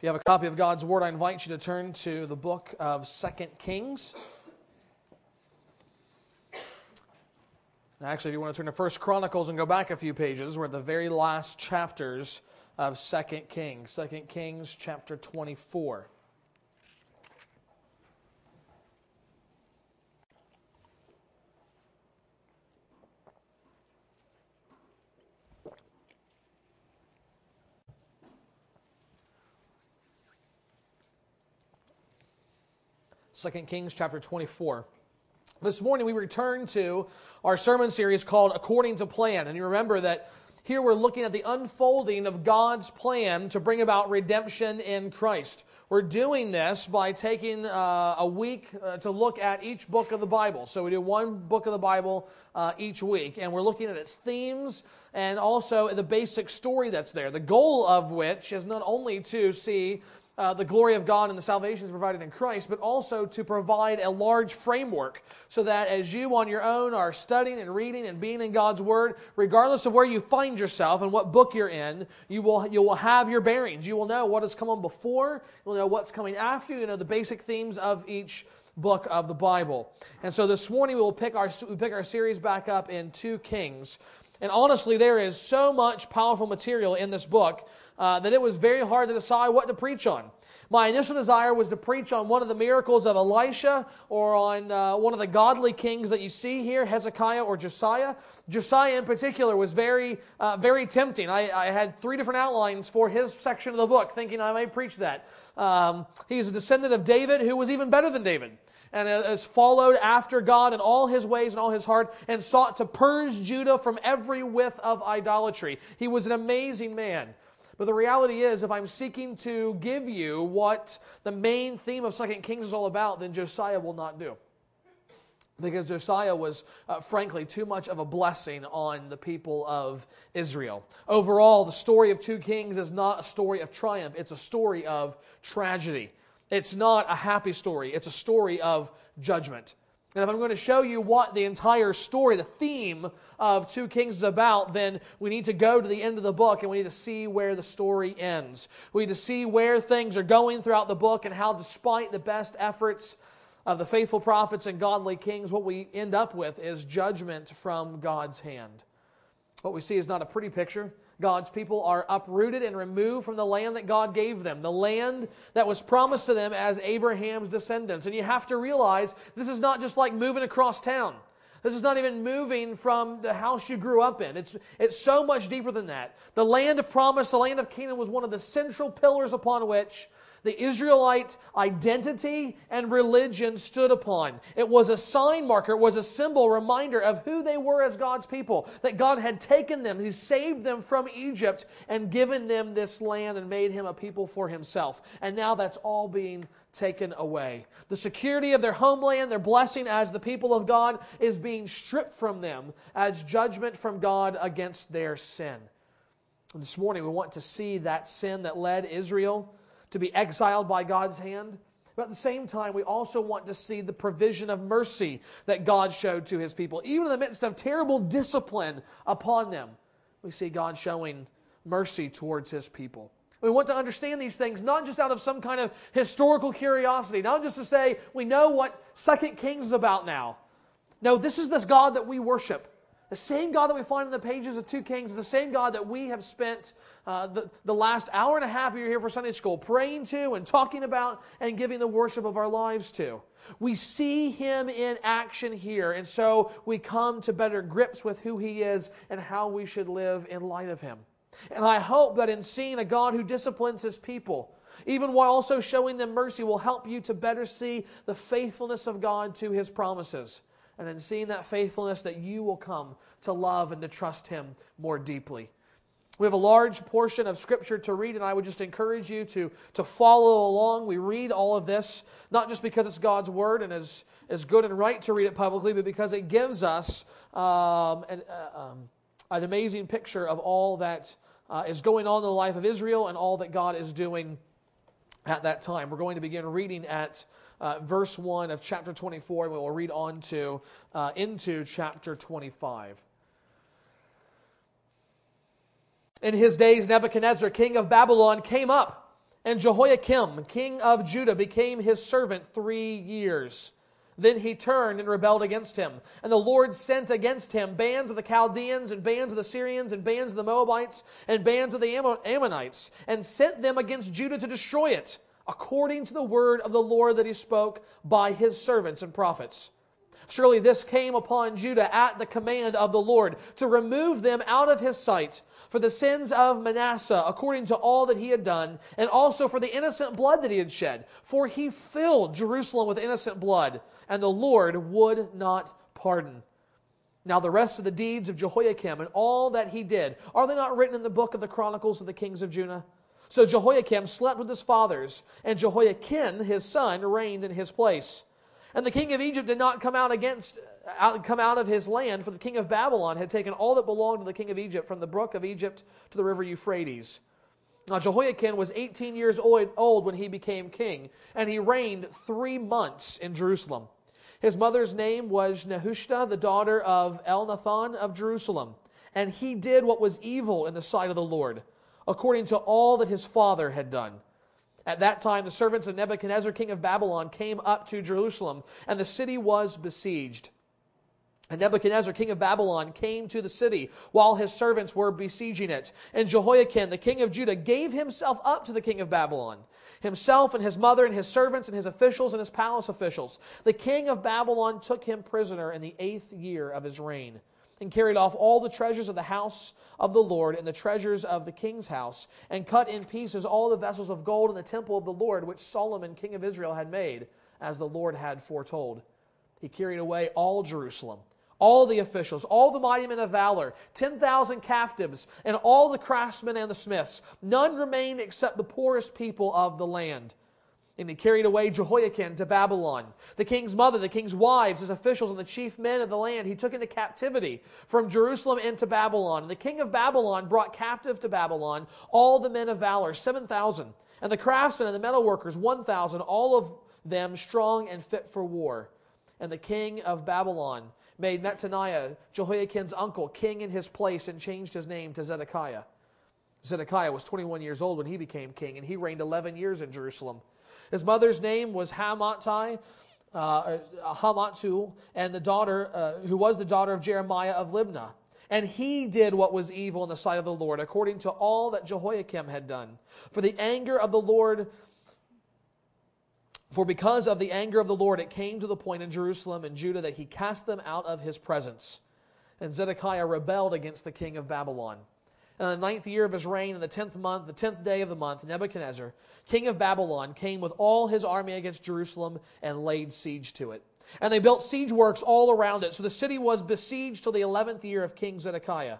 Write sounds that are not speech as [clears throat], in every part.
If you have a copy of God's Word, I invite you to turn to the book of Second Kings. Actually, if you want to turn to First Chronicles and go back a few pages, we're at the very last chapters of Second Kings. Second Kings chapter 24. Second Kings chapter 24. This morning we return to our sermon series called According to Plan. And you remember that here we're looking at the unfolding of God's plan to bring about redemption in Christ. We're doing this by taking uh, a week uh, to look at each book of the Bible. So we do one book of the Bible uh, each week, and we're looking at its themes and also the basic story that's there. The goal of which is not only to see uh, the glory of God and the salvation is provided in Christ, but also to provide a large framework so that as you on your own are studying and reading and being in God's Word, regardless of where you find yourself and what book you're in, you will, you will have your bearings. You will know what has come on before, you'll know what's coming after, you know the basic themes of each book of the Bible. And so this morning we will pick our, we pick our series back up in 2 Kings. And honestly, there is so much powerful material in this book uh, that it was very hard to decide what to preach on. My initial desire was to preach on one of the miracles of Elisha or on uh, one of the godly kings that you see here, Hezekiah or Josiah. Josiah, in particular, was very, uh, very tempting. I, I, had three different outlines for his section of the book, thinking I might preach that. Um, he's a descendant of David who was even better than David and has followed after God in all his ways and all his heart and sought to purge Judah from every whiff of idolatry. He was an amazing man. But the reality is, if I'm seeking to give you what the main theme of Second Kings is all about, then Josiah will not do. Because Josiah was, uh, frankly, too much of a blessing on the people of Israel. Overall, the story of two kings is not a story of triumph, it's a story of tragedy. It's not a happy story, it's a story of judgment. And if I'm going to show you what the entire story, the theme of Two Kings is about, then we need to go to the end of the book and we need to see where the story ends. We need to see where things are going throughout the book and how, despite the best efforts of the faithful prophets and godly kings, what we end up with is judgment from God's hand. What we see is not a pretty picture. God's people are uprooted and removed from the land that God gave them, the land that was promised to them as Abraham's descendants. And you have to realize this is not just like moving across town. This is not even moving from the house you grew up in. It's, it's so much deeper than that. The land of promise, the land of Canaan, was one of the central pillars upon which the Israelite identity and religion stood upon. It was a sign marker, it was a symbol, reminder of who they were as God's people. That God had taken them, He saved them from Egypt and given them this land and made Him a people for Himself. And now that's all being taken away. The security of their homeland, their blessing as the people of God, is being stripped from them as judgment from God against their sin. This morning, we want to see that sin that led Israel to be exiled by God's hand. But at the same time, we also want to see the provision of mercy that God showed to his people. Even in the midst of terrible discipline upon them, we see God showing mercy towards his people. We want to understand these things not just out of some kind of historical curiosity, not just to say we know what Second Kings is about now. No, this is this God that we worship. The same God that we find in the pages of 2 Kings is the same God that we have spent uh, the, the last hour and a half you're here for Sunday school praying to and talking about and giving the worship of our lives to. We see him in action here, and so we come to better grips with who he is and how we should live in light of him. And I hope that in seeing a God who disciplines his people, even while also showing them mercy, will help you to better see the faithfulness of God to his promises and in seeing that faithfulness, that you will come to love and to trust Him more deeply. We have a large portion of Scripture to read, and I would just encourage you to, to follow along. We read all of this, not just because it's God's Word and is, is good and right to read it publicly, but because it gives us um, an, uh, um, an amazing picture of all that uh, is going on in the life of Israel and all that God is doing at that time. We're going to begin reading at uh, verse 1 of chapter 24, and we will read on to uh, into chapter 25. In his days, Nebuchadnezzar, king of Babylon, came up And Jehoiakim, king of Judah, became his servant three years. Then he turned and rebelled against him. And the Lord sent against him bands of the Chaldeans, and bands of the Syrians, and bands of the Moabites, and bands of the Ammonites, and sent them against Judah to destroy it, according to the word of the Lord that he spoke by his servants and prophets. Surely this came upon Judah at the command of the Lord to remove them out of his sight for the sins of Manasseh, according to all that he had done, and also for the innocent blood that he had shed. For he filled Jerusalem with innocent blood, and the Lord would not pardon. Now, the rest of the deeds of Jehoiakim and all that he did, are they not written in the book of the Chronicles of the kings of Judah? So Jehoiakim slept with his fathers, and Jehoiachin, his son, reigned in his place. And the king of Egypt did not come out against out, come out of his land, for the king of Babylon had taken all that belonged to the king of Egypt, from the brook of Egypt to the river Euphrates. Now Jehoiachin was 18 years old when he became king, and he reigned three months in Jerusalem. His mother's name was Nehushta, the daughter of Elnathan of Jerusalem. And he did what was evil in the sight of the Lord, according to all that his father had done. At that time, the servants of Nebuchadnezzar, king of Babylon, came up to Jerusalem, and the city was besieged. And Nebuchadnezzar, king of Babylon, came to the city while his servants were besieging it. And Jehoiachin, the king of Judah, gave himself up to the king of Babylon, himself and his mother and his servants and his officials and his palace officials. The king of Babylon took him prisoner in the eighth year of his reign and carried off all the treasures of the house of the Lord and the treasures of the king's house, and cut in pieces all the vessels of gold in the temple of the Lord which Solomon, king of Israel, had made, as the Lord had foretold. He carried away all Jerusalem all the officials, all the mighty men of valor, 10,000 captives, and all the craftsmen and the smiths. None remained except the poorest people of the land. And he carried away Jehoiachin to Babylon. The king's mother, the king's wives, his officials, and the chief men of the land he took into captivity from Jerusalem into Babylon. And the king of Babylon brought captive to Babylon all the men of valor, 7,000, and the craftsmen and the metalworkers, 1,000, all of them strong and fit for war. And the king of Babylon made Mattaniah, Jehoiachin's uncle, king in his place and changed his name to Zedekiah. Zedekiah was 21 years old when he became king, and he reigned 11 years in Jerusalem. His mother's name was Hamattai, uh, Hamatsu, and the daughter, uh, who was the daughter of Jeremiah of Libnah. And he did what was evil in the sight of the Lord, according to all that Jehoiakim had done. For the anger of the Lord for because of the anger of the Lord, it came to the point in Jerusalem and Judah that he cast them out of his presence. And Zedekiah rebelled against the king of Babylon. In the ninth year of his reign, in the tenth month, the tenth day of the month, Nebuchadnezzar, king of Babylon, came with all his army against Jerusalem and laid siege to it. And they built siege works all around it. So the city was besieged till the eleventh year of King Zedekiah.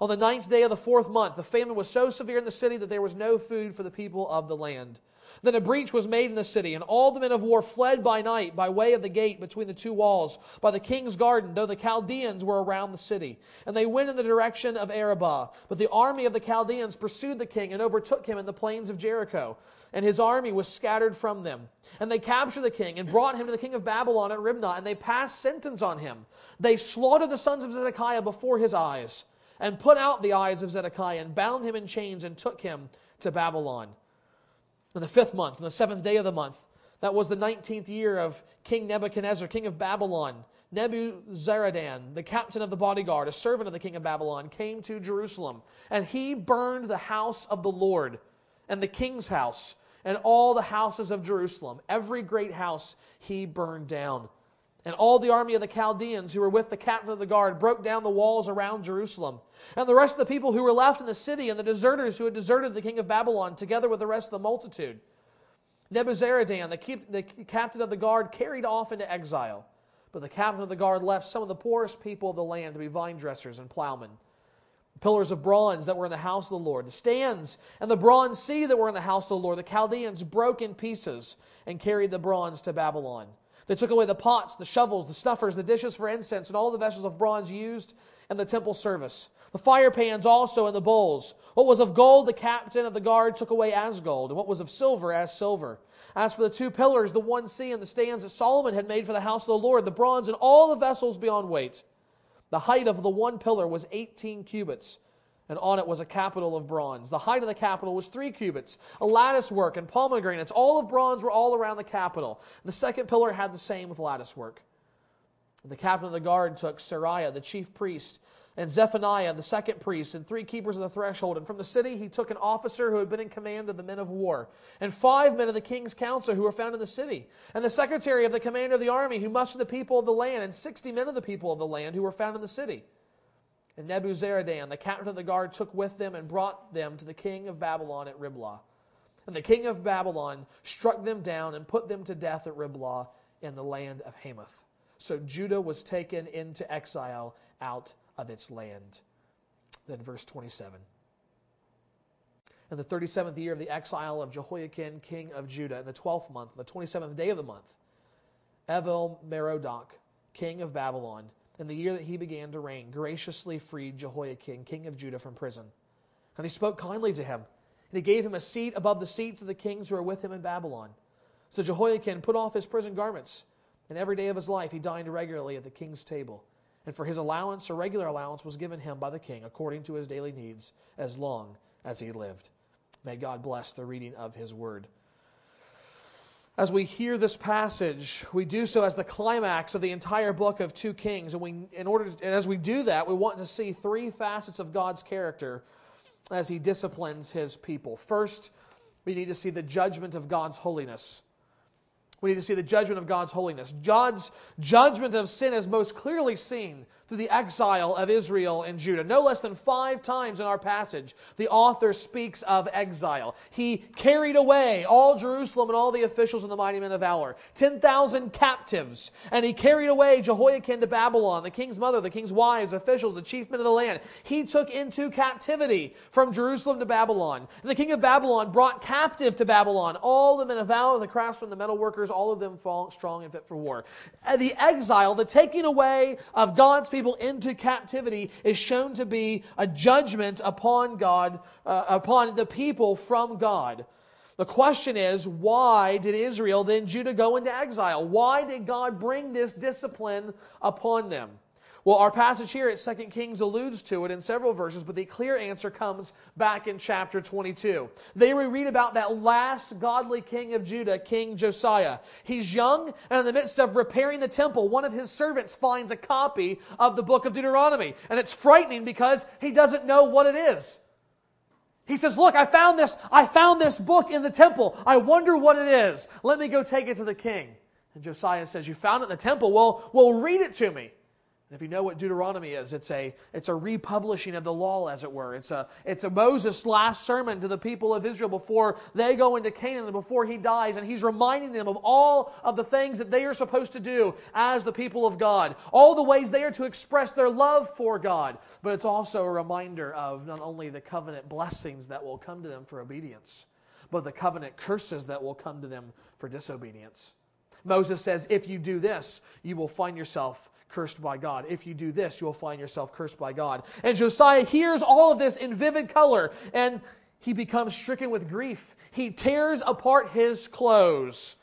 On the ninth day of the fourth month, the famine was so severe in the city that there was no food for the people of the land. Then a breach was made in the city, and all the men of war fled by night by way of the gate between the two walls, by the king's garden, though the Chaldeans were around the city. And they went in the direction of Arabah. But the army of the Chaldeans pursued the king and overtook him in the plains of Jericho. And his army was scattered from them. And they captured the king and brought him to the king of Babylon at Riblah, and they passed sentence on him. They slaughtered the sons of Zedekiah before his eyes, and put out the eyes of Zedekiah, and bound him in chains, and took him to Babylon in the fifth month, on the seventh day of the month. That was the nineteenth year of King Nebuchadnezzar, king of Babylon. Nebuzaradan, the captain of the bodyguard, a servant of the king of Babylon, came to Jerusalem, and he burned the house of the Lord and the king's house and all the houses of Jerusalem. Every great house he burned down. And all the army of the Chaldeans who were with the captain of the guard broke down the walls around Jerusalem. And the rest of the people who were left in the city and the deserters who had deserted the king of Babylon, together with the rest of the multitude, Nebuzaradan, the, keep, the captain of the guard, carried off into exile. But the captain of the guard left some of the poorest people of the land to be vine dressers and plowmen. Pillars of bronze that were in the house of the Lord, the stands and the bronze sea that were in the house of the Lord, the Chaldeans broke in pieces and carried the bronze to Babylon. They took away the pots, the shovels, the snuffers, the dishes for incense, and all the vessels of bronze used in the temple service. The fire pans also and the bowls. What was of gold, the captain of the guard took away as gold, and what was of silver, as silver. As for the two pillars, the one sea, and the stands that Solomon had made for the house of the Lord, the bronze and all the vessels beyond weight, the height of the one pillar was 18 cubits, and on it was a capital of bronze. The height of the capital was three cubits, a lattice work and pomegranates, all of bronze, were all around the capital. The second pillar had the same with lattice work. The captain of the guard took Seraiah, the chief priest, and Zephaniah, the second priest, and three keepers of the threshold. And from the city he took an officer who had been in command of the men of war, and five men of the king's council who were found in the city, and the secretary of the commander of the army who mustered the people of the land, and sixty men of the people of the land who were found in the city. And Nebuzaradan, the captain of the guard, took with them and brought them to the king of Babylon at Riblah. And the king of Babylon struck them down and put them to death at Riblah in the land of Hamath. So Judah was taken into exile out of its land. Then verse 27. In the 37th year of the exile of Jehoiachin, king of Judah, in the 12th month, the 27th day of the month, Evil Merodach, king of Babylon, in the year that he began to reign, graciously freed Jehoiachin, king of Judah, from prison. And he spoke kindly to him, and he gave him a seat above the seats of the kings who were with him in Babylon. So Jehoiachin put off his prison garments, and every day of his life he dined regularly at the king's table. And for his allowance, a regular allowance was given him by the king according to his daily needs, as long as he lived. May God bless the reading of his word. As we hear this passage, we do so as the climax of the entire book of 2 Kings. And, we, in order to, and as we do that, we want to see three facets of God's character as he disciplines his people. First, we need to see the judgment of God's holiness. We need to see the judgment of God's holiness. God's judgment of sin is most clearly seen through the exile of Israel and Judah. No less than five times in our passage, the author speaks of exile. He carried away all Jerusalem and all the officials and the mighty men of valor, 10,000 captives. And he carried away Jehoiachin to Babylon, the king's mother, the king's wives, officials, the chief men of the land. He took into captivity from Jerusalem to Babylon. And the king of Babylon brought captive to Babylon all the men of valor, the craftsmen, the metal workers, all of them strong and fit for war. Uh, the exile, the taking away of God's people into captivity is shown to be a judgment upon God, uh, upon the people from God. The question is, why did Israel, then Judah, go into exile? Why did God bring this discipline upon them? Well, our passage here at 2 Kings alludes to it in several verses, but the clear answer comes back in chapter 22. There we read about that last godly king of Judah, King Josiah. He's young, and in the midst of repairing the temple, one of his servants finds a copy of the book of Deuteronomy. And it's frightening because he doesn't know what it is. He says, Look, I found this, I found this book in the temple. I wonder what it is. Let me go take it to the king. And Josiah says, You found it in the temple? Well, well, read it to me. If you know what Deuteronomy is, it's a, it's a republishing of the law, as it were. It's a, it's a Moses' last sermon to the people of Israel before they go into Canaan and before he dies. And he's reminding them of all of the things that they are supposed to do as the people of God, all the ways they are to express their love for God. But it's also a reminder of not only the covenant blessings that will come to them for obedience, but the covenant curses that will come to them for disobedience. Moses says, if you do this, you will find yourself cursed by God. If you do this, you will find yourself cursed by God. And Josiah hears all of this in vivid color and he becomes stricken with grief. He tears apart his clothes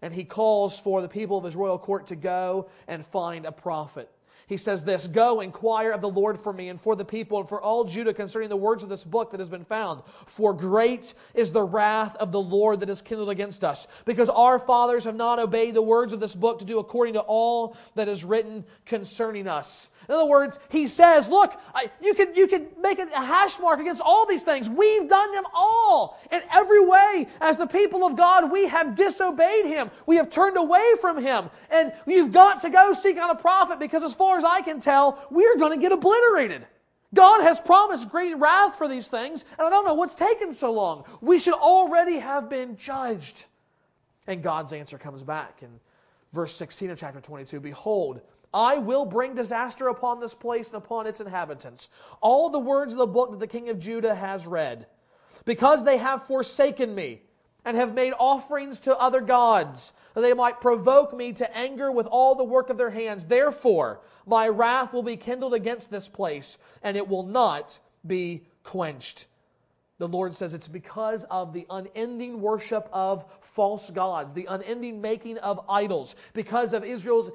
and he calls for the people of his royal court to go and find a prophet he says this Go, inquire of the Lord for me and for the people and for all Judah concerning the words of this book that has been found. For great is the wrath of the Lord that is kindled against us, because our fathers have not obeyed the words of this book to do according to all that is written concerning us. In other words, he says, look, I, you, can, you can make a hash mark against all these things. We've done them all. In every way, as the people of God, we have disobeyed him. We have turned away from him. And you've got to go seek out a prophet because as far as I can tell, we're going to get obliterated. God has promised great wrath for these things, and I don't know what's taken so long. We should already have been judged. And God's answer comes back in verse 16 of chapter 22 Behold, I will bring disaster upon this place and upon its inhabitants. All the words of the book that the king of Judah has read. Because they have forsaken me and have made offerings to other gods, that they might provoke me to anger with all the work of their hands. Therefore, my wrath will be kindled against this place, and it will not be quenched. The Lord says it's because of the unending worship of false gods, the unending making of idols, because of Israel's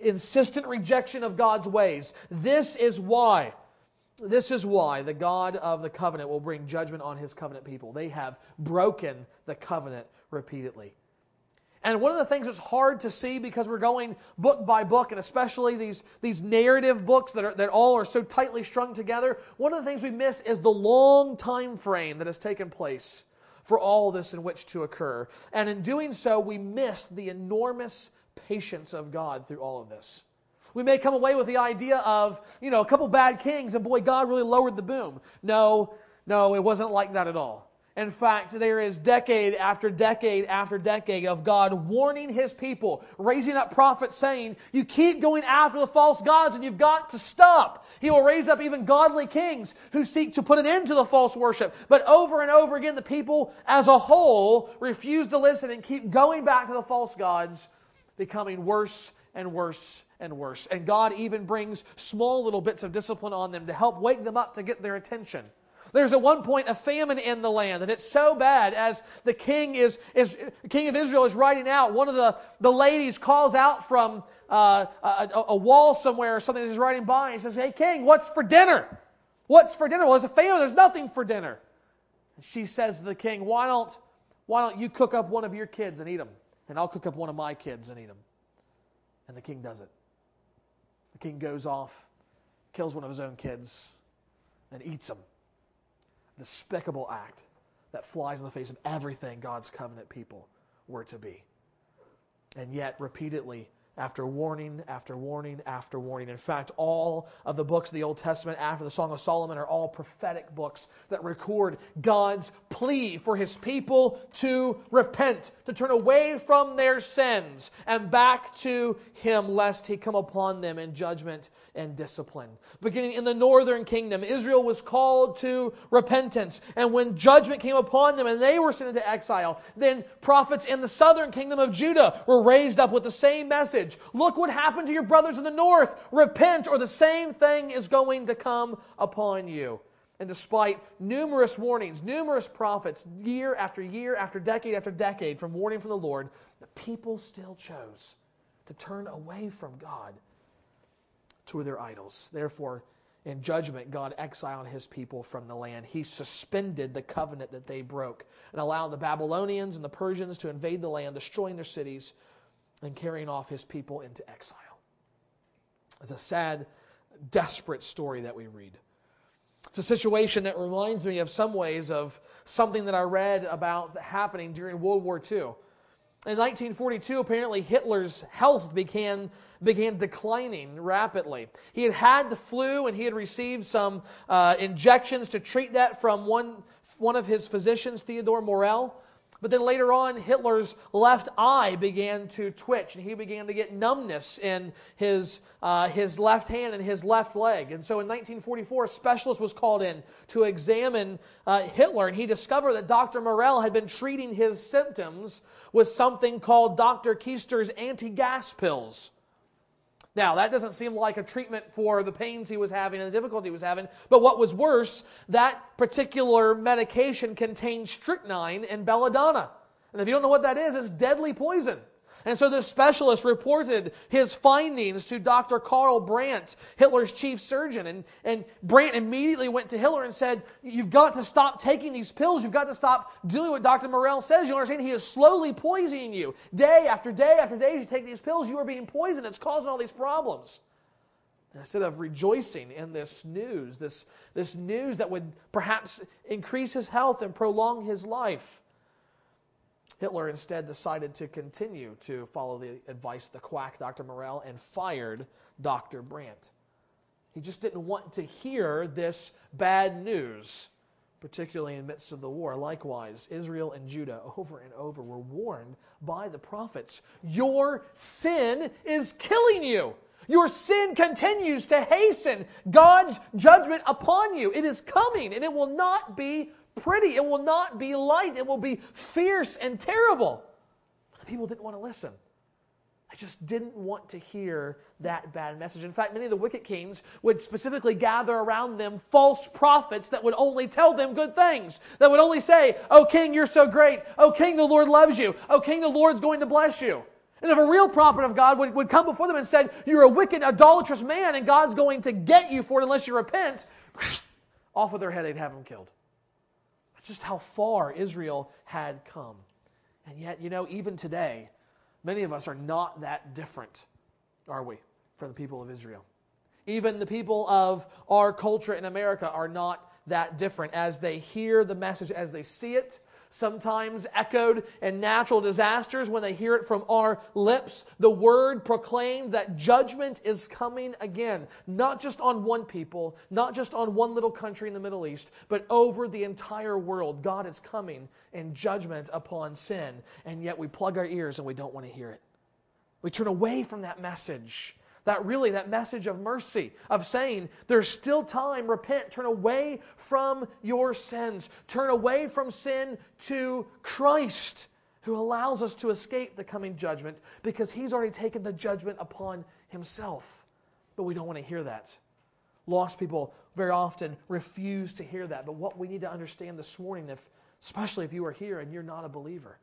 insistent rejection of God's ways. This is why This is why the God of the covenant will bring judgment on his covenant people. They have broken the covenant repeatedly. And one of the things that's hard to see because we're going book by book, and especially these, these narrative books that, are, that all are so tightly strung together, one of the things we miss is the long time frame that has taken place for all this in which to occur. And in doing so, we miss the enormous patience of God through all of this. We may come away with the idea of, you know, a couple bad kings, and boy, God really lowered the boom. No, no, it wasn't like that at all. In fact, there is decade after decade after decade of God warning his people, raising up prophets saying, You keep going after the false gods and you've got to stop. He will raise up even godly kings who seek to put an end to the false worship. But over and over again, the people as a whole refuse to listen and keep going back to the false gods, becoming worse and worse and worse. And God even brings small little bits of discipline on them to help wake them up to get their attention. There's at one point a famine in the land, and it's so bad as the king is, is king of Israel is riding out. One of the, the ladies calls out from uh, a, a, wall somewhere or something he's riding by. And says, "Hey, king, what's for dinner? What's for dinner? Well, there's a famine. There's nothing for dinner." And she says to the king, "Why don't why don't you cook up one of your kids and eat them, and I'll cook up one of my kids and eat them?" And the king does it. The king goes off, kills one of his own kids, and eats them despicable act that flies in the face of everything God's covenant people were to be. And yet, repeatedly, after warning after warning after warning. In fact, all of the books of the Old Testament after the Song of Solomon are all prophetic books that record God's plea for his people to repent, to turn away from their sins and back to him, lest he come upon them in judgment and discipline. Beginning in the northern kingdom, Israel was called to repentance. And when judgment came upon them and they were sent into exile, then prophets in the southern kingdom of Judah were raised up with the same message message. Look what happened to your brothers in the north. Repent, or the same thing is going to come upon you. And despite numerous warnings, numerous prophets, year after year after decade after decade from warning from the Lord, the people still chose to turn away from God to their idols. Therefore, in judgment, God exiled his people from the land. He suspended the covenant that they broke and allowed the Babylonians and the Persians to invade the land, destroying their cities and carrying off his people into exile. It's a sad, desperate story that we read. It's a situation that reminds me of some ways of something that I read about happening during World War II. In 1942, apparently Hitler's health began, began declining rapidly. He had had the flu and he had received some uh, injections to treat that from one, one of his physicians, Theodore Morell. But then later on, Hitler's left eye began to twitch, and he began to get numbness in his, uh, his left hand and his left leg. And so in 1944, a specialist was called in to examine uh, Hitler, and he discovered that Dr. Morell had been treating his symptoms with something called Dr. Koester's anti gas pills. Now, that doesn't seem like a treatment for the pains he was having and the difficulty he was having. But what was worse, that particular medication contained strychnine and belladonna. And if you don't know what that is, it's deadly poison. And so this specialist reported his findings to Dr. Karl Brandt, Hitler's chief surgeon. And, and Brandt immediately went to Hitler and said, You've got to stop taking these pills. You've got to stop doing what Dr. Morell says. You understand? He is slowly poisoning you. Day after day after day, you take these pills, you are being poisoned. It's causing all these problems. Instead of rejoicing in this news, this, this news that would perhaps increase his health and prolong his life, Hitler instead decided to continue to follow the advice of the quack Dr. Morell and fired Dr. Brandt. He just didn't want to hear this bad news, particularly in the midst of the war. Likewise, Israel and Judah over and over were warned by the prophets Your sin is killing you. Your sin continues to hasten God's judgment upon you. It is coming, and it will not be pretty. It will not be light. It will be fierce and terrible. But the people didn't want to listen. They just didn't want to hear that bad message. In fact, many of the wicked kings would specifically gather around them false prophets that would only tell them good things, that would only say, Oh, king, you're so great. Oh, king, the Lord loves you. Oh, king, the Lord's going to bless you. And if a real prophet of God would, would come before them and said, You're a wicked, idolatrous man, and God's going to get you for it unless you repent, [sniffs] off of their head, they'd have them killed. Just how far Israel had come. And yet, you know, even today, many of us are not that different, are we, from the people of Israel? Even the people of our culture in America are not that different as they hear the message, as they see it, sometimes echoed in natural disasters when they hear it from our lips. The word proclaimed that judgment is coming again, not just on one people, not just on one little country in the Middle East, but over the entire world. God is coming in judgment upon sin, and yet we plug our ears and we don't want to hear it. We turn away from that message that really, that message of mercy, of saying, there's still time, repent, turn away from your sins, turn away from sin to Christ, who allows us to escape the coming judgment because he's already taken the judgment upon himself. But we don't want to hear that. Lost people very often refuse to hear that. But what we need to understand this morning, if, especially if you are here and you're not a believer,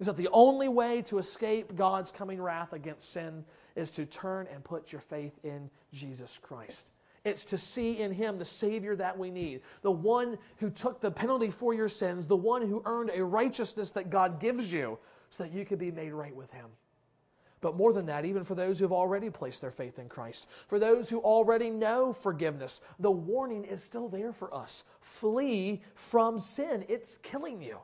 is that the only way to escape God's coming wrath against sin is to turn and put your faith in Jesus Christ. It's to see in Him the Savior that we need, the one who took the penalty for your sins, the one who earned a righteousness that God gives you so that you could be made right with Him. But more than that, even for those who have already placed their faith in Christ, for those who already know forgiveness, the warning is still there for us. Flee from sin, it's killing you.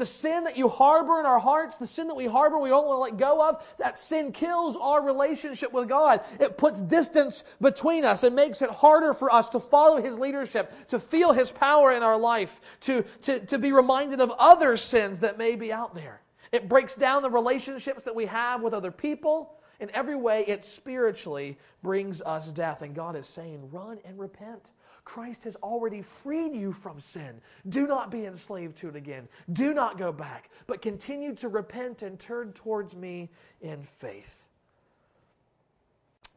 The sin that you harbor in our hearts, the sin that we harbor, we don't want to let go of, that sin kills our relationship with God. It puts distance between us and makes it harder for us to follow His leadership, to feel His power in our life, to, to, to be reminded of other sins that may be out there. It breaks down the relationships that we have with other people. In every way, it spiritually brings us death. And God is saying, run and repent. Christ has already freed you from sin. Do not be enslaved to it again. Do not go back, but continue to repent and turn towards me in faith.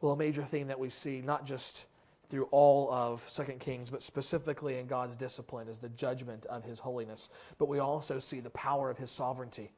Well, a major theme that we see, not just through all of 2 Kings, but specifically in God's discipline, is the judgment of his holiness. But we also see the power of his sovereignty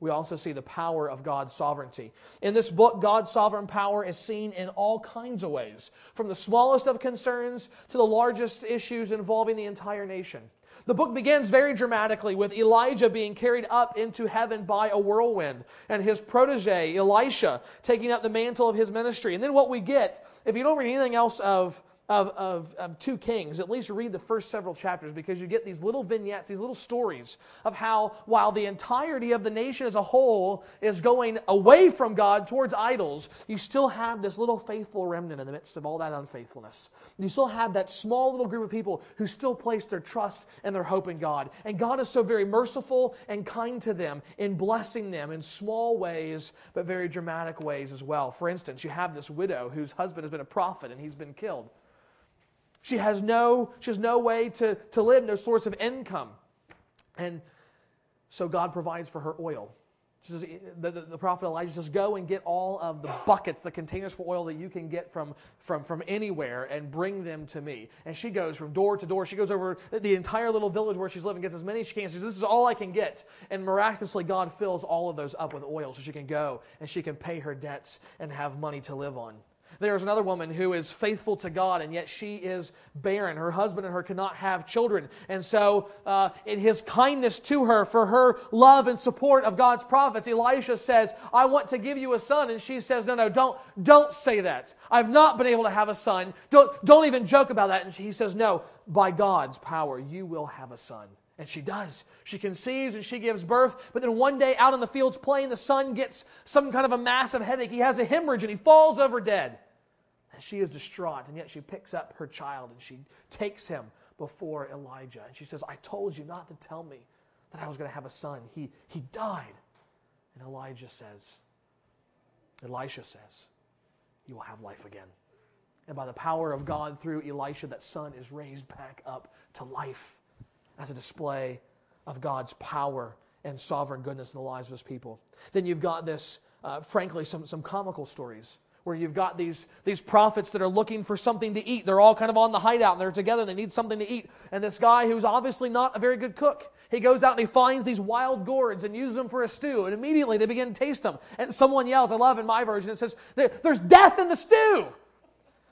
we also see the power of God's sovereignty. In this book, God's sovereign power is seen in all kinds of ways, from the smallest of concerns to the largest issues involving the entire nation. The book begins very dramatically with Elijah being carried up into heaven by a whirlwind and his protege, Elisha, taking up the mantle of his ministry. And then what we get, if you don't read anything else of of, of, of two kings, at least read the first several chapters because you get these little vignettes, these little stories of how while the entirety of the nation as a whole is going away from God towards idols, you still have this little faithful remnant in the midst of all that unfaithfulness. You still have that small little group of people who still place their trust and their hope in God. And God is so very merciful and kind to them in blessing them in small ways, but very dramatic ways as well. For instance, you have this widow whose husband has been a prophet and he's been killed. She has no, she has no way to, to live, no source of income. And so God provides for her oil. She says, eh, the, the, the, prophet Elijah says, Go and get all of the buckets, the containers for oil that you can get from, from, from anywhere and bring them to me. And she goes from door to door. She goes over the entire little village where she's living, gets as many as she can. She says, This is all I can get. And miraculously, God fills all of those up with oil so she can go and she can pay her debts and have money to live on. There's another woman who is faithful to God, and yet she is barren. Her husband and her cannot have children. And so, uh, in his kindness to her, for her love and support of God's prophets, Elisha says, I want to give you a son. And she says, No, no, don't, don't say that. I've not been able to have a son. Don't, don't even joke about that. And he says, No, by God's power, you will have a son. And she does. She conceives and she gives birth. But then one day out in the fields playing, the son gets some kind of a massive headache. He has a hemorrhage and he falls over dead. And she is distraught, and yet she picks up her child and she takes him before Elijah. And she says, I told you not to tell me that I was going to have a son. He, he died. And Elijah says, Elisha says, You will have life again. And by the power of God through Elisha, that son is raised back up to life as a display of God's power and sovereign goodness in the lives of his people. Then you've got this, uh, frankly, some, some comical stories where you've got these, these prophets that are looking for something to eat. They're all kind of on the hideout and they're together and they need something to eat. And this guy who's obviously not a very good cook, he goes out and he finds these wild gourds and uses them for a stew. And immediately they begin to taste them. And someone yells, I love in my version, it says, There's death in the stew.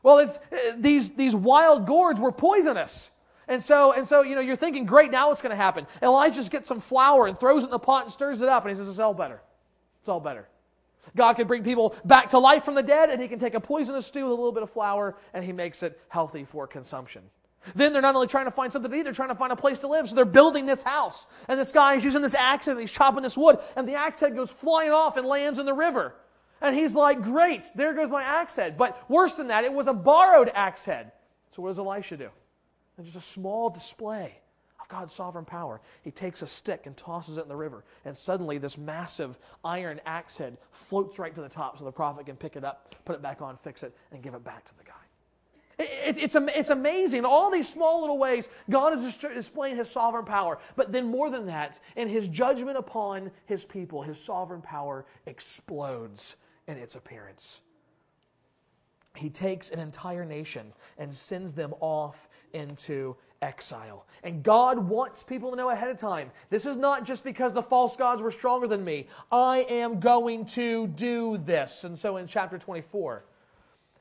Well, it's, uh, these, these wild gourds were poisonous. And so, and so, you know, you're thinking, great, now what's going to happen? Elijah just gets some flour and throws it in the pot and stirs it up, and he says, it's all better. It's all better. God can bring people back to life from the dead, and he can take a poisonous stew with a little bit of flour, and he makes it healthy for consumption. Then they're not only trying to find something to eat, they're trying to find a place to live. So they're building this house. And this guy is using this axe and he's chopping this wood. And the axe head goes flying off and lands in the river. And he's like, Great, there goes my axe head. But worse than that, it was a borrowed axe head. So what does Elisha do? And just a small display of God's sovereign power. He takes a stick and tosses it in the river. And suddenly, this massive iron axe head floats right to the top so the prophet can pick it up, put it back on, fix it, and give it back to the guy. It, it's, it's amazing. All these small little ways, God is displaying his sovereign power. But then, more than that, in his judgment upon his people, his sovereign power explodes in its appearance he takes an entire nation and sends them off into exile. And God wants people to know ahead of time this is not just because the false gods were stronger than me. I am going to do this. And so in chapter 24,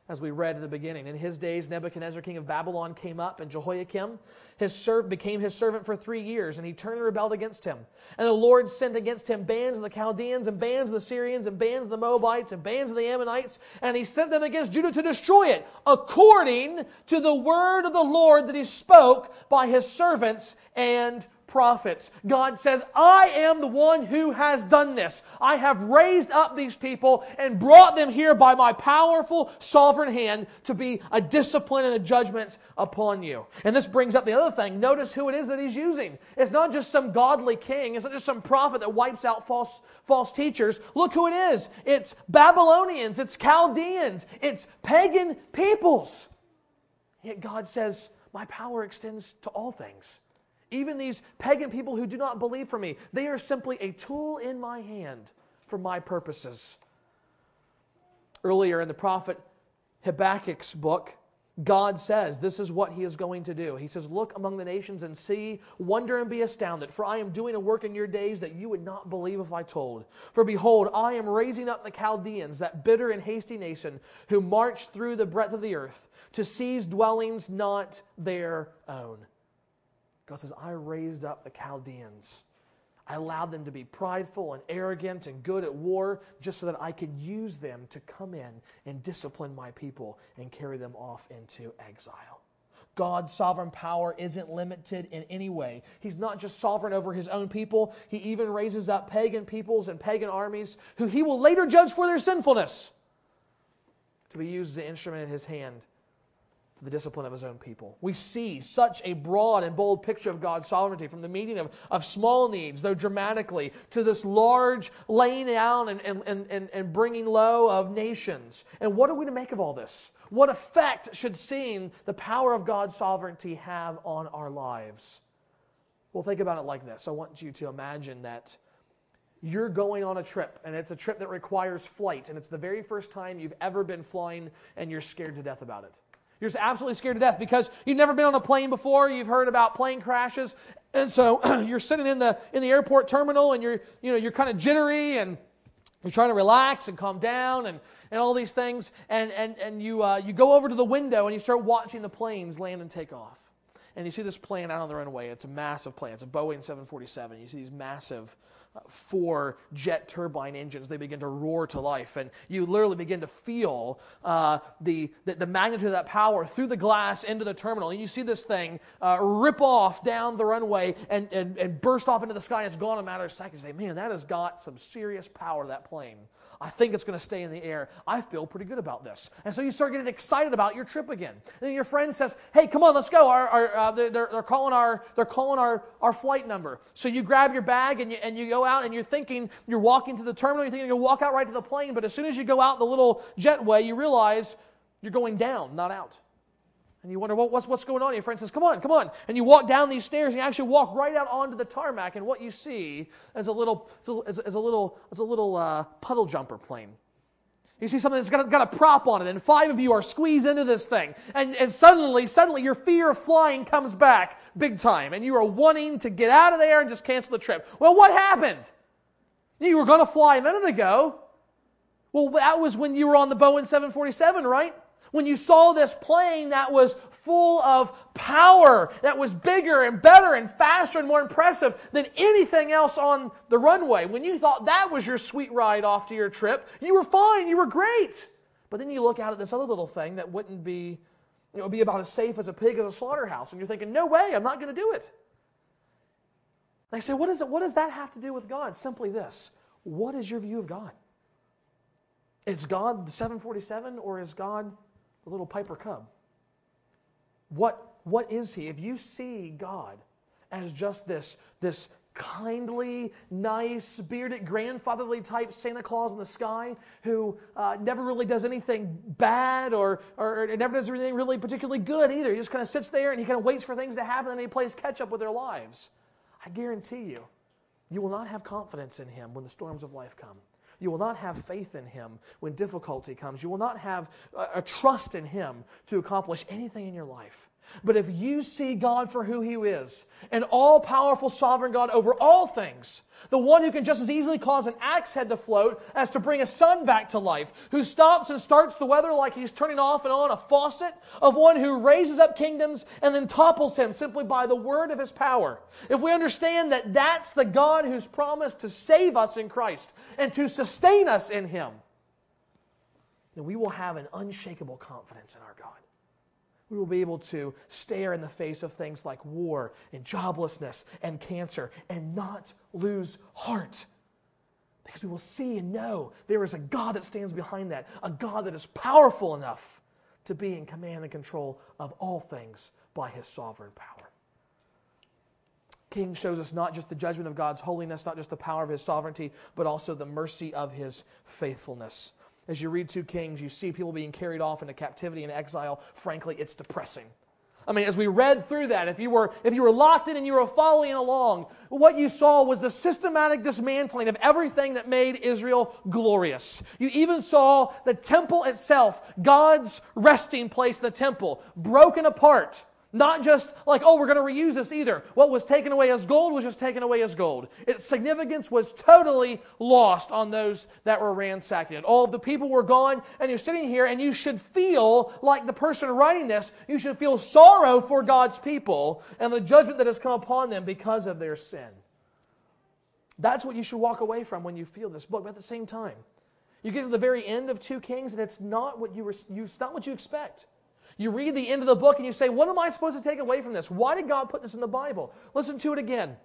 as we read in the beginning. In his days, Nebuchadnezzar, king of Babylon, came up, and Jehoiakim his serv- became his servant for three years, and he turned and rebelled against him. And the Lord sent against him bands of the Chaldeans, and bands of the Syrians, and bands of the Moabites, and bands of the Ammonites, and he sent them against Judah to destroy it, according to the word of the Lord that he spoke by his servants and prophets. God says, I am the one who has done this. I have raised up these people and brought them here by my powerful sovereign hand to be a discipline and a judgment upon you. And this brings up the other thing. Notice who it is that he's using. It's not just some godly king, it's not just some prophet that wipes out false, false teachers. Look who it is. It's Babylonians, it's Chaldeans, it's pagan peoples. Yet God says, My power extends to all things. Even these pagan people who do not believe for me, they are simply a tool in my hand for my purposes. Earlier in the prophet Habakkuk's book, God says this is what he is going to do. He says, Look among the nations and see, wonder and be astounded, for I am doing a work in your days that you would not believe if I told. For behold, I am raising up the Chaldeans, that bitter and hasty nation, who march through the breadth of the earth to seize dwellings not their own. God says, I raised up the Chaldeans. I allowed them to be prideful and arrogant and good at war just so that I could use them to come in and discipline my people and carry them off into exile. God's sovereign power isn't limited in any way. He's not just sovereign over his own people, he even raises up pagan peoples and pagan armies who he will later judge for their sinfulness to be used as an instrument in his hand for the discipline of his own people. We see such a broad and bold picture of God's sovereignty from the meeting of, of small needs, though dramatically, to this large laying down and, and, and, and bringing low of nations. And what are we to make of all this? What effect should seeing the power of God's sovereignty have on our lives? Well, think about it like this. I want you to imagine that you're going on a trip, and it's a trip that requires flight, and it's the very first time you've ever been flying, and you're scared to death about it. You're just absolutely scared to death because you've never been on a plane before. You've heard about plane crashes, and so [clears throat] you're sitting in the in the airport terminal, and you're you know you're kind of jittery, and you're trying to relax and calm down, and, and all these things, and and and you uh, you go over to the window and you start watching the planes land and take off, and you see this plane out on the runway. It's a massive plane. It's a Boeing 747. You see these massive four jet turbine engines, they begin to roar to life. And you literally begin to feel uh, the, the, the, magnitude of that power through the glass into the terminal. And you see this thing uh, rip off down the runway and, and, and burst off into the sky. And it's gone in a matter of seconds. You say, man, that has got some serious power, that plane. I think it's going to stay in the air. I feel pretty good about this. And so you start getting excited about your trip again. And your friend says, hey, come on, let's go. Our, our, uh, they're, they're, calling, our, they're calling our, our flight number. So you grab your bag and you, and you go out and you're thinking, you're walking to the terminal, you're thinking you're going to walk out right to the plane, but as soon as you go out the little jetway, you realize you're going down, not out. And you wonder, well, what's, what's going on? Your friend says, come on, come on. And you walk down these stairs and you actually walk right out onto the tarmac, and what you see is a little, is a, is a little, is a little uh, puddle jumper plane. You see something that's got a, got a prop on it, and five of you are squeezed into this thing. And, and suddenly, suddenly, your fear of flying comes back big time, and you are wanting to get out of there and just cancel the trip. Well, what happened? You were going to fly a minute ago. Well, that was when you were on the Boeing 747, right? When you saw this plane that was full of power, that was bigger and better and faster and more impressive than anything else on the runway, when you thought that was your sweet ride off to your trip, you were fine, you were great. But then you look out at this other little thing that wouldn't be, it would be about as safe as a pig as a slaughterhouse, and you're thinking, no way, I'm not going to do it. They say, what, is it, what does that have to do with God? Simply this what is your view of God? Is God the 747 or is God the little Piper Cub? What, what is He? If you see God as just this, this kindly, nice, bearded, grandfatherly type Santa Claus in the sky who uh, never really does anything bad or, or, or never does anything really particularly good either. He just kind of sits there and he kind of waits for things to happen and he plays catch up with their lives. I guarantee you, you will not have confidence in him when the storms of life come. You will not have faith in him when difficulty comes. You will not have a, a trust in him to accomplish anything in your life. But if you see God for who He is, an all powerful sovereign God over all things, the one who can just as easily cause an axe head to float as to bring a son back to life, who stops and starts the weather like he's turning off and on a faucet, of one who raises up kingdoms and then topples them simply by the word of his power. If we understand that that's the God who's promised to save us in Christ and to sustain us in Him, then we will have an unshakable confidence in our God we will be able to stare in the face of things like war and joblessness and cancer and not lose heart. Because we will see and know there is a God that stands behind that, a God that is powerful enough to be in command and control of all things by his sovereign power. King shows us not just the judgment of God's holiness, not just the power of his sovereignty, but also the mercy of his faithfulness. As you read 2 Kings, you see people being carried off into captivity and exile. Frankly, it's depressing. I mean, as we read through that, if you were if you were locked in and you were following along, what you saw was the systematic dismantling of everything that made Israel glorious. You even saw the temple itself, God's resting place, the temple, broken apart not just like, oh, we're going to reuse this either. What was taken away as gold was just taken away as gold. Its significance was totally lost on those that were ransacked it. All of the people were gone, and you're sitting here, and you should feel like the person writing this, you should feel sorrow for God's people and the judgment that has come upon them because of their sin. That's what you should walk away from when you feel this book. But at the same time, you get to the very end of 2 Kings, and it's not what you, were, you, it's not what you expect. You read the end of the book and you say, What am I supposed to take away from this? Why did God put this in the Bible? Listen to it again.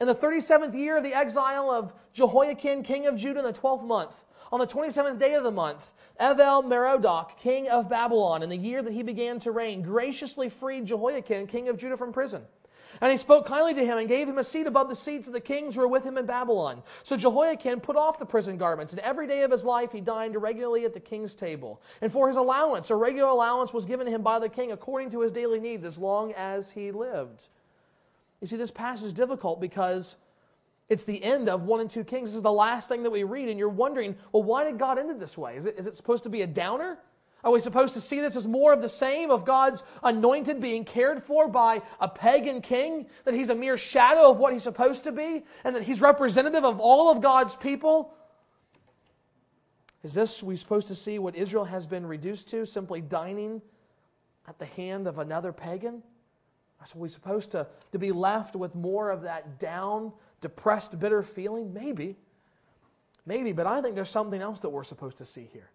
In the 37th year of the exile of Jehoiachin, king of Judah, in the 12th month, on the 27th day of the month, Evil Merodach, king of Babylon, in the year that he began to reign, graciously freed Jehoiachin, king of Judah, from prison. And he spoke kindly to him and gave him a seat above the seats of the kings who were with him in Babylon. So Jehoiachin put off the prison garments, and every day of his life he dined regularly at the king's table. And for his allowance, a regular allowance was given him by the king according to his daily needs as long as he lived. You see, this passage is difficult because it's the end of 1 and 2 Kings. This is the last thing that we read, and you're wondering, well, why did God end it this way? Is it, is it supposed to be a downer? Are we supposed to see this as more of the same of God's anointed being cared for by a pagan king? That he's a mere shadow of what he's supposed to be? And that he's representative of all of God's people? Is this we supposed to see what Israel has been reduced to, simply dining at the hand of another pagan? Are we supposed to, to be left with more of that down, depressed, bitter feeling? Maybe. Maybe, but I think there's something else that we're supposed to see here.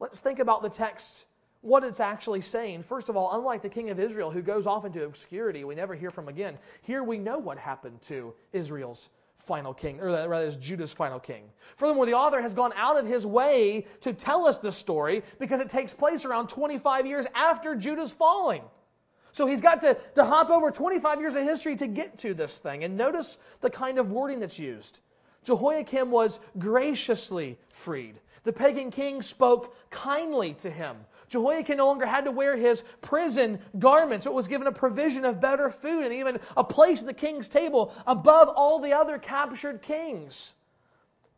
Let's think about the text, what it's actually saying. First of all, unlike the king of Israel who goes off into obscurity, we never hear from again, here we know what happened to Israel's final king, or rather, is Judah's final king. Furthermore, the author has gone out of his way to tell us the story because it takes place around 25 years after Judah's falling. So he's got to, to hop over 25 years of history to get to this thing. And notice the kind of wording that's used. Jehoiachin was graciously freed. The pagan king spoke kindly to him. Jehoiachin no longer had to wear his prison garments, but was given a provision of better food and even a place at the king's table above all the other captured kings.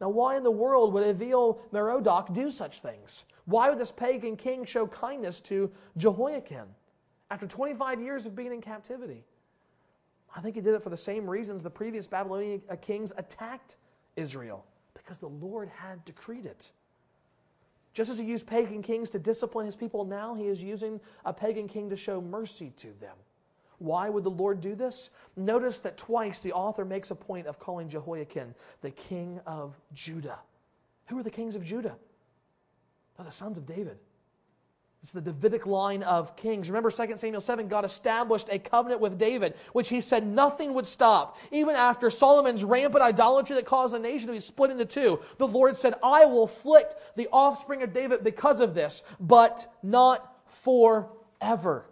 Now, why in the world would Evil Merodach do such things? Why would this pagan king show kindness to Jehoiachin after 25 years of being in captivity? I think he did it for the same reasons the previous Babylonian uh, kings attacked Israel, because the Lord had decreed it. Just as he used pagan kings to discipline his people, now he is using a pagan king to show mercy to them. Why would the Lord do this? Notice that twice the author makes a point of calling Jehoiachin the king of Judah. Who are the kings of Judah? They're the sons of David. It's the Davidic line of kings. Remember 2 Samuel 7, God established a covenant with David, which he said nothing would stop. Even after Solomon's rampant idolatry that caused the nation to be split into two, the Lord said, I will afflict the offspring of David because of this, but not forever.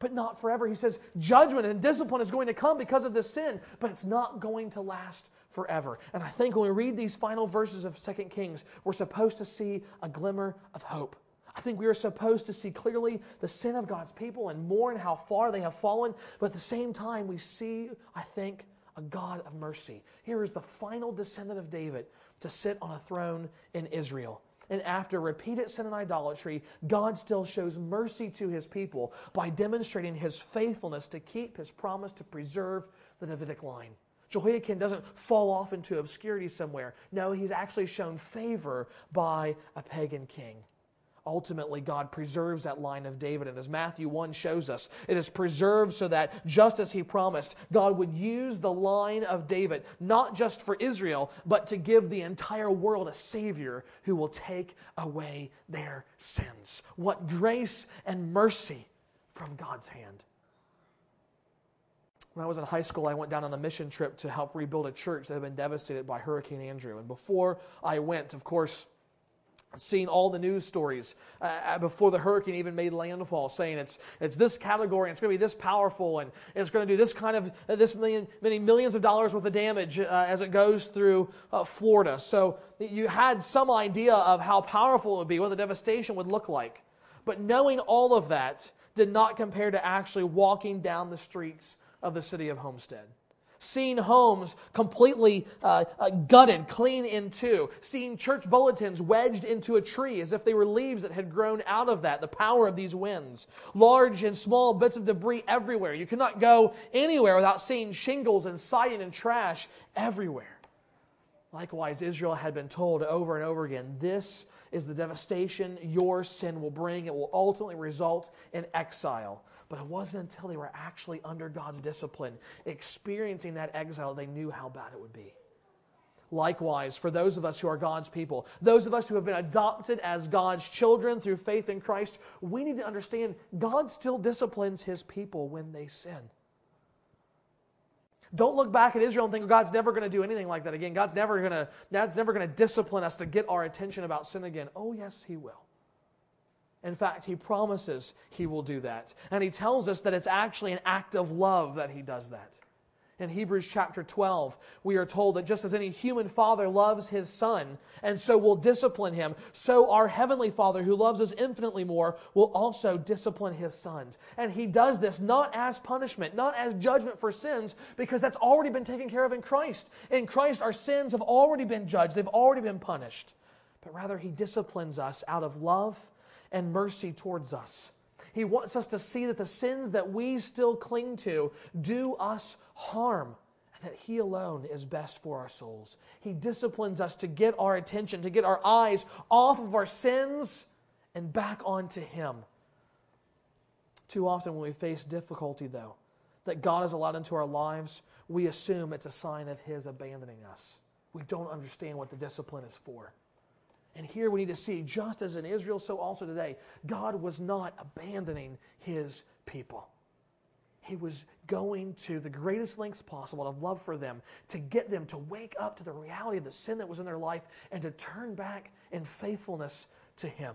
But not forever. He says judgment and discipline is going to come because of this sin, but it's not going to last forever. And I think when we read these final verses of 2 Kings, we're supposed to see a glimmer of hope. I think we are supposed to see clearly the sin of God's people and mourn how far they have fallen. But at the same time, we see, I think, a God of mercy. Here is the final descendant of David to sit on a throne in Israel. And after repeated sin and idolatry, God still shows mercy to his people by demonstrating his faithfulness to keep his promise to preserve the Davidic line. Jehoiachin doesn't fall off into obscurity somewhere. No, he's actually shown favor by a pagan king ultimately God preserves that line of David. And as Matthew 1 shows us, it is preserved so that just as he promised, God would use the line of David, not just for Israel, but to give the entire world a Savior who will take away their sins. What grace and mercy from God's hand. When I was in high school, I went down on a mission trip to help rebuild a church that had been devastated by Hurricane Andrew. And before I went, of course, seen all the news stories uh, uh, before the hurricane even made landfall saying it's, it's this category and it's going to be this powerful and it's going to do this kind of uh, this million many millions of dollars worth of damage uh, as it goes through uh, florida. So you had some idea of how powerful it would be what the devastation would look like. But knowing all of that did not compare to actually walking down the streets of the city of homestead seeing homes completely uh, uh, gutted, clean in two, seeing church bulletins wedged into a tree as if they were leaves that had grown out of that, the power of these winds, large and small bits of debris everywhere. You cannot go anywhere without seeing shingles and siding and trash everywhere. Likewise, Israel had been told over and over again this is the devastation your sin will bring. It will ultimately result in exile. But it wasn't until they were actually under God's discipline, experiencing that exile, they knew how bad it would be. Likewise, for those of us who are God's people, those of us who have been adopted as God's children through faith in Christ, we need to understand God still disciplines his people when they sin. Don't look back at Israel and think oh, God's never going to do anything like that again. God's never going to God's never going to discipline us to get our attention about sin again. Oh yes, he will. In fact, he promises he will do that. And he tells us that it's actually an act of love that he does that. In Hebrews chapter 12, we are told that just as any human father loves his son and so will discipline him, so our heavenly Father, who loves us infinitely more, will also discipline his sons. And he does this not as punishment, not as judgment for sins, because that's already been taken care of in Christ. In Christ, our sins have already been judged, they've already been punished. But rather, he disciplines us out of love and mercy towards us. He wants us to see that the sins that we still cling to do us harm and that He alone is best for our souls. He disciplines us to get our attention, to get our eyes off of our sins and back onto Him. Too often, when we face difficulty, though, that God has allowed into our lives, we assume it's a sign of His abandoning us. We don't understand what the discipline is for. And here we need to see, just as in Israel, so also today, God was not abandoning his people. He was going to the greatest lengths possible of love for them to get them to wake up to the reality of the sin that was in their life and to turn back in faithfulness to Him.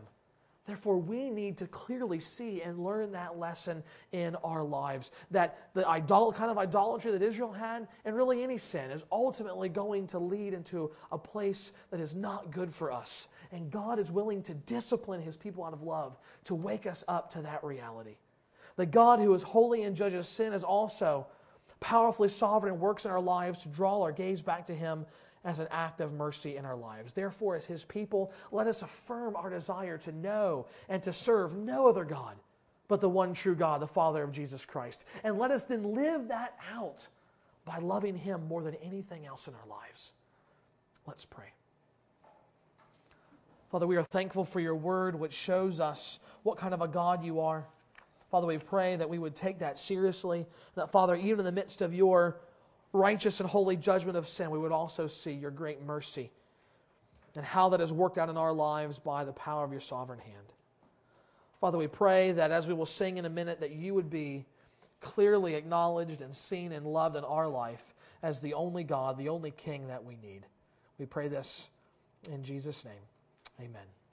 Therefore, we need to clearly see and learn that lesson in our lives. That the idol- kind of idolatry that Israel had, and really any sin, is ultimately going to lead into a place that is not good for us. And God is willing to discipline his people out of love to wake us up to that reality. The God who is holy and judges sin is also powerfully sovereign and works in our lives to draw our gaze back to him as an act of mercy in our lives. Therefore, as His people, let us affirm our desire to know and to serve no other God but the one true God, the Father of Jesus Christ. And let us then live that out by loving Him more than anything else in our lives. Let's pray. Father, we are thankful for your word, which shows us what kind of a God you are. Father, we pray that we would take that seriously. That, Father, even in the midst of your righteous and holy judgment of sin, we would also see your great mercy and how that has worked out in our lives by the power of your sovereign hand. Father, we pray that as we will sing in a minute, that you would be clearly acknowledged and seen and loved in our life as the only God, the only King that we need. We pray this in Jesus' name. Amen.